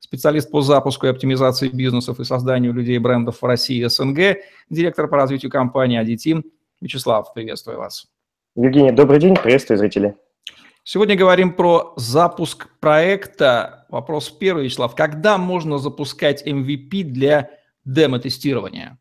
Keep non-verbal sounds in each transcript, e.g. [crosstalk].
специалист по запуску и оптимизации бизнесов и созданию людей брендов в России и СНГ, директор по развитию компании Адитим. Вячеслав, приветствую вас. Евгений, добрый день, приветствую зрители. Сегодня говорим про запуск проекта. Вопрос первый, Вячеслав. Когда можно запускать MVP для демо-тестирования?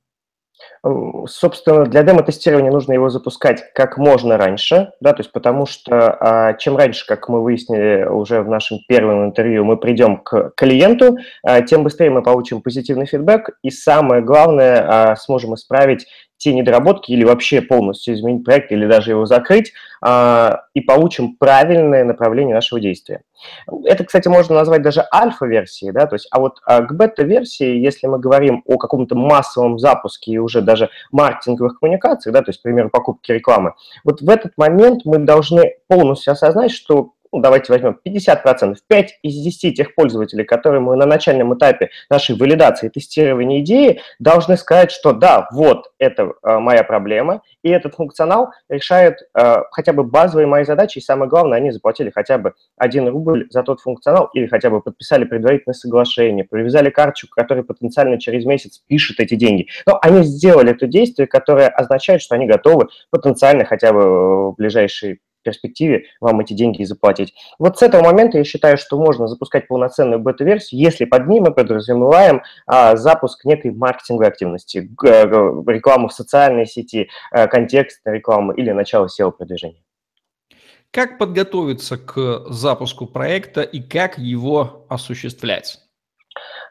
Собственно, для демо-тестирования нужно его запускать как можно раньше, да, то есть потому что а, чем раньше, как мы выяснили уже в нашем первом интервью, мы придем к клиенту, а, тем быстрее мы получим позитивный фидбэк. И самое главное, а, сможем исправить те недоработки или вообще полностью изменить проект или даже его закрыть а, и получим правильное направление нашего действия. Это, кстати, можно назвать даже альфа-версией, да, то есть, а вот а к бета-версии, если мы говорим о каком-то массовом запуске и уже даже маркетинговых коммуникациях, да, то есть, к примеру, покупки рекламы, вот в этот момент мы должны полностью осознать, что ну, давайте возьмем 50%, 5 из 10 тех пользователей, которые мы на начальном этапе нашей валидации и тестирования идеи, должны сказать, что да, вот это э, моя проблема, и этот функционал решает э, хотя бы базовые мои задачи, и самое главное, они заплатили хотя бы 1 рубль за тот функционал, или хотя бы подписали предварительное соглашение, привязали карточку, которая потенциально через месяц пишет эти деньги. Но они сделали это действие, которое означает, что они готовы потенциально хотя бы в ближайшие перспективе вам эти деньги заплатить. Вот с этого момента я считаю, что можно запускать полноценную бета-версию, если под ней мы подразумеваем а, запуск некой маркетинговой активности, рекламу в социальной сети, а, контекстной рекламы или начало SEO-продвижения. Как подготовиться к запуску проекта и как его осуществлять?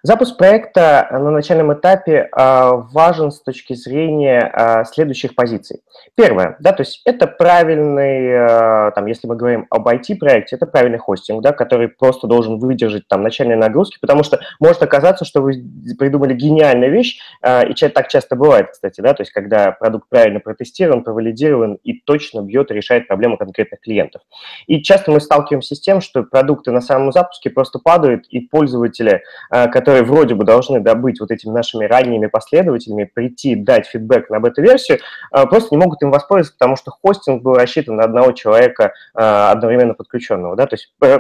Запуск проекта на начальном этапе а, важен с точки зрения а, следующих позиций. Первое, да, то есть это правильный, а, там, если мы говорим об IT-проекте, это правильный хостинг, да, который просто должен выдержать там начальные нагрузки, потому что может оказаться, что вы придумали гениальную вещь, и так часто бывает, кстати, да, то есть когда продукт правильно протестирован, провалидирован и точно бьет и решает проблему конкретных клиентов. И часто мы сталкиваемся с тем, что продукты на самом запуске просто падают, и пользователи, которые которые вроде бы должны добыть вот этими нашими ранними последователями, прийти, дать фидбэк на бета-версию, а, просто не могут им воспользоваться, потому что хостинг был рассчитан на одного человека а, одновременно подключенного. Да? То есть э,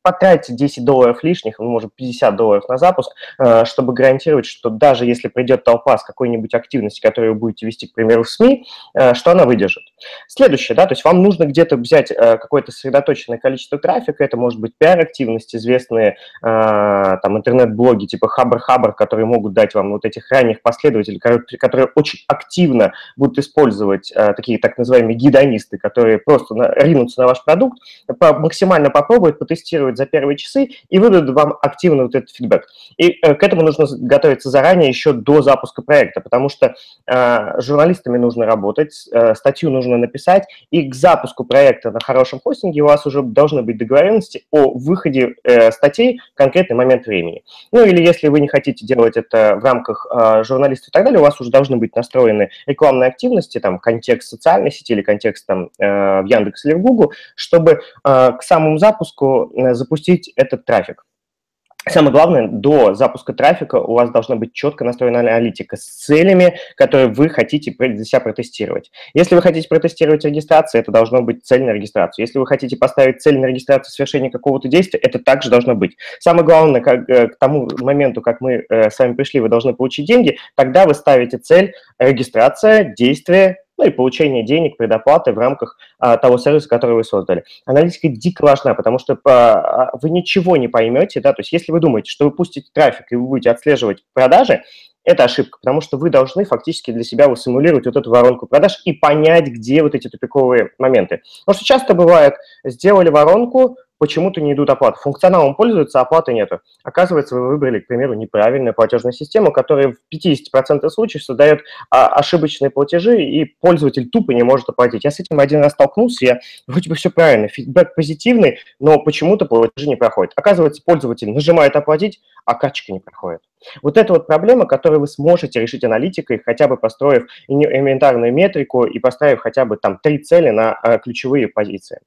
потратьте 10 долларов лишних, ну, может, 50 долларов на запуск, а, чтобы гарантировать, что даже если придет толпа с какой-нибудь активности, которую вы будете вести, к примеру, в СМИ, что она выдержит. Следующее, да, то есть вам нужно где-то взять какое-то сосредоточенное количество трафика, это может быть пиар-активность, известные там интернет-блоги, типа Хабр-Хабр, которые могут дать вам вот этих ранних последователей, которые, очень активно будут использовать а, такие так называемые гидонисты, которые просто на, ринутся на ваш продукт, по, максимально попробуют, потестируют за первые часы и выдадут вам активно вот этот фидбэк. И э, к этому нужно готовиться заранее, еще до запуска проекта, потому что э, журналистами нужно работать, э, статью нужно написать, и к запуску проекта на хорошем хостинге у вас уже должны быть договоренности о выходе э, статей в конкретный момент времени. Ну или если вы не хотите делать это в рамках э, журналистов и так далее, у вас уже должны быть настроены рекламные активности, там, контекст социальной сети или контекст там, э, в Яндекс или в Google, чтобы э, к самому запуску э, запустить этот трафик. Самое главное, до запуска трафика у вас должна быть четко настроена аналитика с целями, которые вы хотите для себя протестировать. Если вы хотите протестировать регистрацию, это должно быть цель на регистрацию. Если вы хотите поставить цель на регистрацию совершения какого-то действия, это также должно быть. Самое главное, как, э, к тому моменту, как мы э, с вами пришли, вы должны получить деньги, тогда вы ставите цель регистрация, действие, ну и получение денег, предоплаты в рамках а, того сервиса, который вы создали. Аналитика дико важна, потому что по, а, вы ничего не поймете, да, то есть если вы думаете, что вы пустите трафик и вы будете отслеживать продажи, это ошибка, потому что вы должны фактически для себя симулировать вот эту воронку продаж и понять, где вот эти тупиковые моменты. Потому что часто бывает, сделали воронку, почему-то не идут оплаты. Функционалом пользуются, оплаты нету. Оказывается, вы выбрали, к примеру, неправильную платежную систему, которая в 50% случаев создает а, ошибочные платежи, и пользователь тупо не может оплатить. Я с этим один раз столкнулся, я вроде бы все правильно, фидбэк позитивный, но почему-то платежи не проходят. Оказывается, пользователь нажимает оплатить, а качка не проходит. Вот это вот проблема, которую вы сможете решить аналитикой, хотя бы построив инвентарную метрику и поставив хотя бы там три цели на а, ключевые позиции.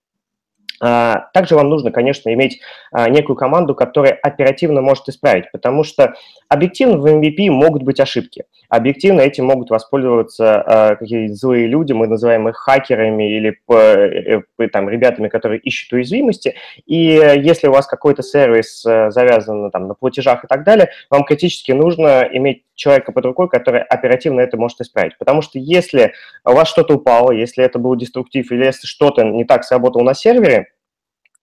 А, также вам нужно, конечно, иметь а, некую команду, которая оперативно может исправить, потому что объективно в MVP могут быть ошибки. Объективно этим могут воспользоваться а, какие-то злые люди, мы называем их хакерами или э, там, ребятами, которые ищут уязвимости. И если у вас какой-то сервис э, завязан там, на платежах и так далее, вам критически нужно иметь человека под рукой, который оперативно это может исправить. Потому что если у вас что-то упало, если это был деструктив или если что-то не так сработало на сервере,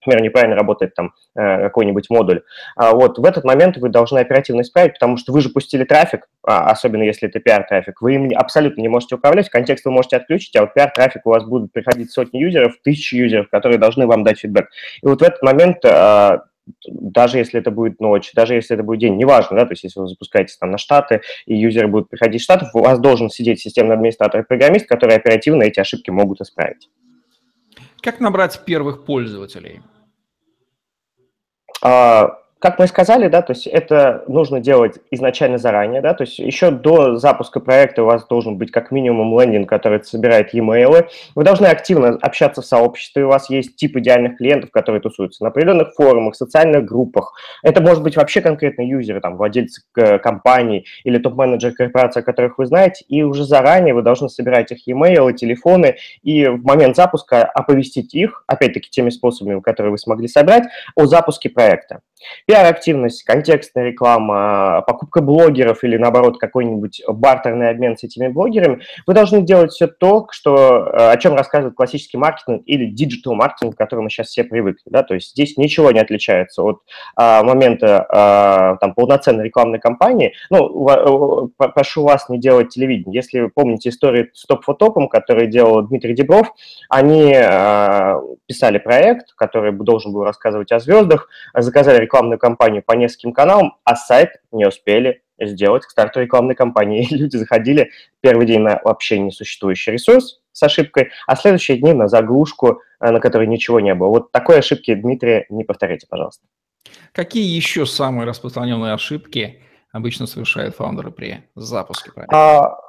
например, неправильно работает там э, какой-нибудь модуль, а вот в этот момент вы должны оперативно исправить, потому что вы же пустили трафик, а, особенно если это пиар-трафик, вы им абсолютно не можете управлять, контекст вы можете отключить, а вот пиар-трафик у вас будут приходить сотни юзеров, тысячи юзеров, которые должны вам дать фидбэк. И вот в этот момент а, даже если это будет ночь, даже если это будет день, неважно, да, то есть если вы запускаетесь там на Штаты, и юзеры будут приходить из Штатов, у вас должен сидеть системный администратор и программист, которые оперативно эти ошибки могут исправить. Как набрать первых пользователей? А, как мы сказали, да, то есть это нужно делать изначально заранее, да, то есть еще до запуска проекта у вас должен быть как минимум лендинг, который собирает e-mail. Вы должны активно общаться в сообществе, у вас есть тип идеальных клиентов, которые тусуются на определенных форумах, социальных группах. Это может быть вообще конкретные юзеры, там, владельцы компаний или топ-менеджеры корпорации, которых вы знаете, и уже заранее вы должны собирать их e-mail, телефоны, и в момент запуска оповестить их, опять-таки теми способами, которые вы смогли собрать, о запуске проекта. Пиар-активность, контекстная реклама, покупка блогеров или, наоборот, какой-нибудь бартерный обмен с этими блогерами, вы должны делать все то, что, э, о чем рассказывает классический маркетинг или digital-маркетинг, к которому сейчас все привыкли. Да? То есть здесь ничего не отличается от а, момента а, там, полноценной рекламной кампании. Ну, прошу вас не делать телевидение. Если вы помните историю с топ-фотопом, который делал Дмитрий Дебров, они а, писали проект, который должен был рассказывать о звездах, заказали рекламную кампанию по нескольким каналам, а сайт не успели сделать к старту рекламной кампании. [laughs] люди заходили первый день на вообще несуществующий ресурс с ошибкой, а следующие дни на заглушку, э, на которой ничего не было. Вот такой ошибки, Дмитрий, не повторяйте, пожалуйста. Какие еще самые распространенные ошибки обычно совершают фаундеры при запуске проекта? А,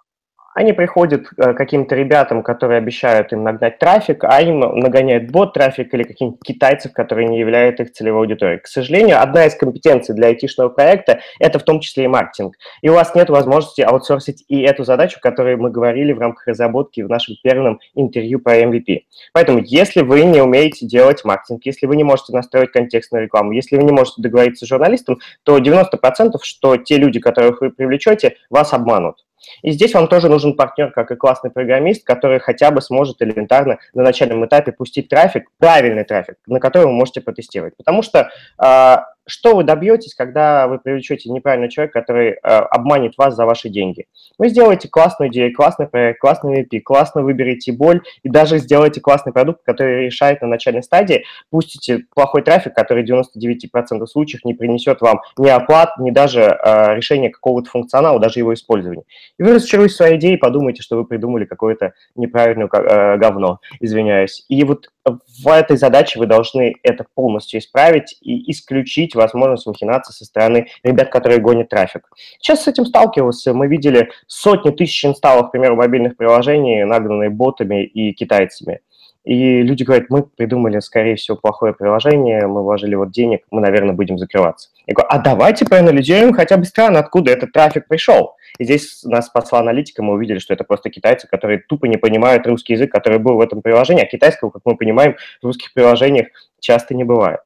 они приходят к э, каким-то ребятам, которые обещают им нагнать трафик, а им нагоняет бот трафик или каких-нибудь китайцев, которые не являются их целевой аудиторией. К сожалению, одна из компетенций для айтишного проекта – это в том числе и маркетинг. И у вас нет возможности аутсорсить и эту задачу, о которой мы говорили в рамках разработки в нашем первом интервью по MVP. Поэтому, если вы не умеете делать маркетинг, если вы не можете настроить контекстную рекламу, если вы не можете договориться с журналистом, то 90% что те люди, которых вы привлечете, вас обманут. И здесь вам тоже нужен партнер, как и классный программист, который хотя бы сможет элементарно на начальном этапе пустить трафик, правильный трафик, на который вы можете протестировать. Потому что а, что вы добьетесь, когда вы привлечете неправильного человека, который э, обманет вас за ваши деньги? Вы сделаете классную идею, классный проект, классный MVP, классно выберете боль и даже сделаете классный продукт, который решает на начальной стадии, пустите плохой трафик, который в 99% случаев не принесет вам ни оплат, ни даже э, решения какого-то функционала, даже его использования. И вы разочаруетесь в своей идее и подумаете, что вы придумали какое-то неправильное э, говно, извиняюсь. И вот в этой задаче вы должны это полностью исправить и исключить возможность махинации со стороны ребят, которые гонят трафик. Сейчас с этим сталкивался. Мы видели сотни тысяч инсталлов, к примеру, мобильных приложений, нагнанные ботами и китайцами. И люди говорят, мы придумали, скорее всего, плохое приложение, мы вложили вот денег, мы, наверное, будем закрываться. Я говорю, а давайте проанализируем хотя бы страны, откуда этот трафик пришел. И здесь нас спасла аналитика, мы увидели, что это просто китайцы, которые тупо не понимают русский язык, который был в этом приложении, а китайского, как мы понимаем, в русских приложениях часто не бывает.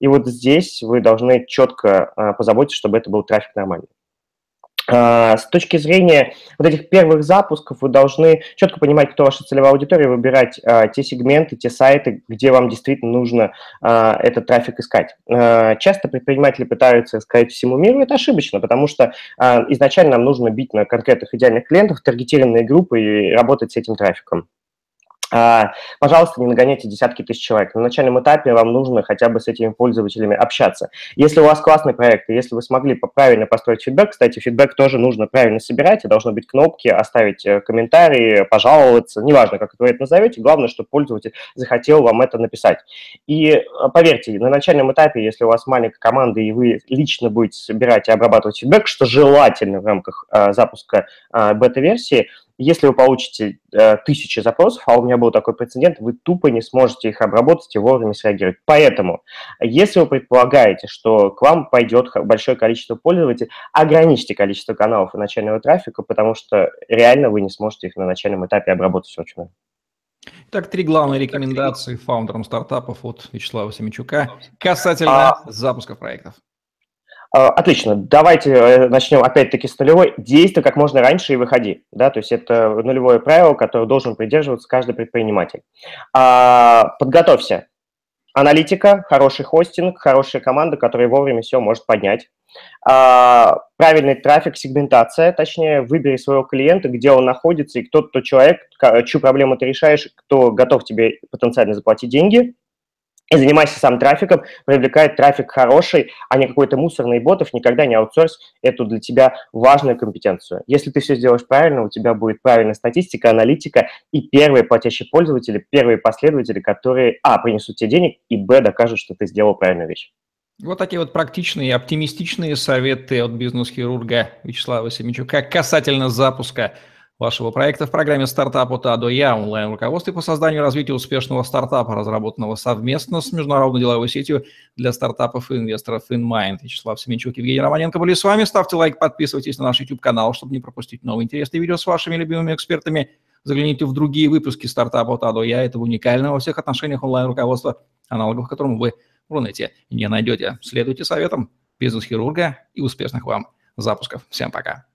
И вот здесь вы должны четко а, позаботиться, чтобы это был трафик нормальный. А, с точки зрения вот этих первых запусков вы должны четко понимать, кто ваша целевая аудитория, выбирать а, те сегменты, те сайты, где вам действительно нужно а, этот трафик искать. А, часто предприниматели пытаются искать всему миру, это ошибочно, потому что а, изначально нам нужно бить на конкретных идеальных клиентов, таргетированные группы и работать с этим трафиком. А, пожалуйста, не нагоняйте десятки тысяч человек. На начальном этапе вам нужно хотя бы с этими пользователями общаться. Если у вас классный проект, и если вы смогли правильно построить фидбэк, кстати, фидбэк тоже нужно правильно собирать, и должны быть кнопки, оставить э, комментарии, пожаловаться, неважно, как вы это назовете, главное, чтобы пользователь захотел вам это написать. И э, поверьте, на начальном этапе, если у вас маленькая команда, и вы лично будете собирать и обрабатывать фидбэк, что желательно в рамках а, запуска а, бета-версии, если вы получите э, тысячи запросов, а у меня был такой прецедент, вы тупо не сможете их обработать и вовремя среагировать. Поэтому, если вы предполагаете, что к вам пойдет большое количество пользователей, ограничьте количество каналов и начального трафика, потому что реально вы не сможете их на начальном этапе обработать вручную. Так, три главные рекомендации фаундерам стартапов от Вячеслава Семичука касательно а... запуска проектов. А, отлично. Давайте э, начнем опять-таки с нулевой. Действуй как можно раньше и выходи. Да? То есть это нулевое правило, которое должен придерживаться каждый предприниматель. А, подготовься. Аналитика, хороший хостинг, хорошая команда, которая вовремя все может поднять. А, правильный трафик, сегментация, точнее, выбери своего клиента, где он находится, и кто тот человек, чью проблему ты решаешь, кто готов тебе потенциально заплатить деньги, и занимайся сам трафиком, привлекает трафик хороший, а не какой-то мусорный ботов, никогда не аутсорс эту для тебя важную компетенцию. Если ты все сделаешь правильно, у тебя будет правильная статистика, аналитика и первые платящие пользователи, первые последователи, которые, а, принесут тебе денег, и, б, докажут, что ты сделал правильную вещь. Вот такие вот практичные оптимистичные советы от бизнес-хирурга Вячеслава Семичука касательно запуска вашего проекта в программе «Стартап от А до Я» онлайн-руководстве по созданию и развитию успешного стартапа, разработанного совместно с международной деловой сетью для стартапов и инвесторов InMind. Вячеслав Семенчук, Евгений Романенко были с вами. Ставьте лайк, подписывайтесь на наш YouTube-канал, чтобы не пропустить новые интересные видео с вашими любимыми экспертами. Загляните в другие выпуски «Стартапа от А до Я». Это уникальное во всех отношениях онлайн-руководство, аналогов которому вы в Рунете не найдете. Следуйте советам бизнес-хирурга и успешных вам запусков. Всем пока.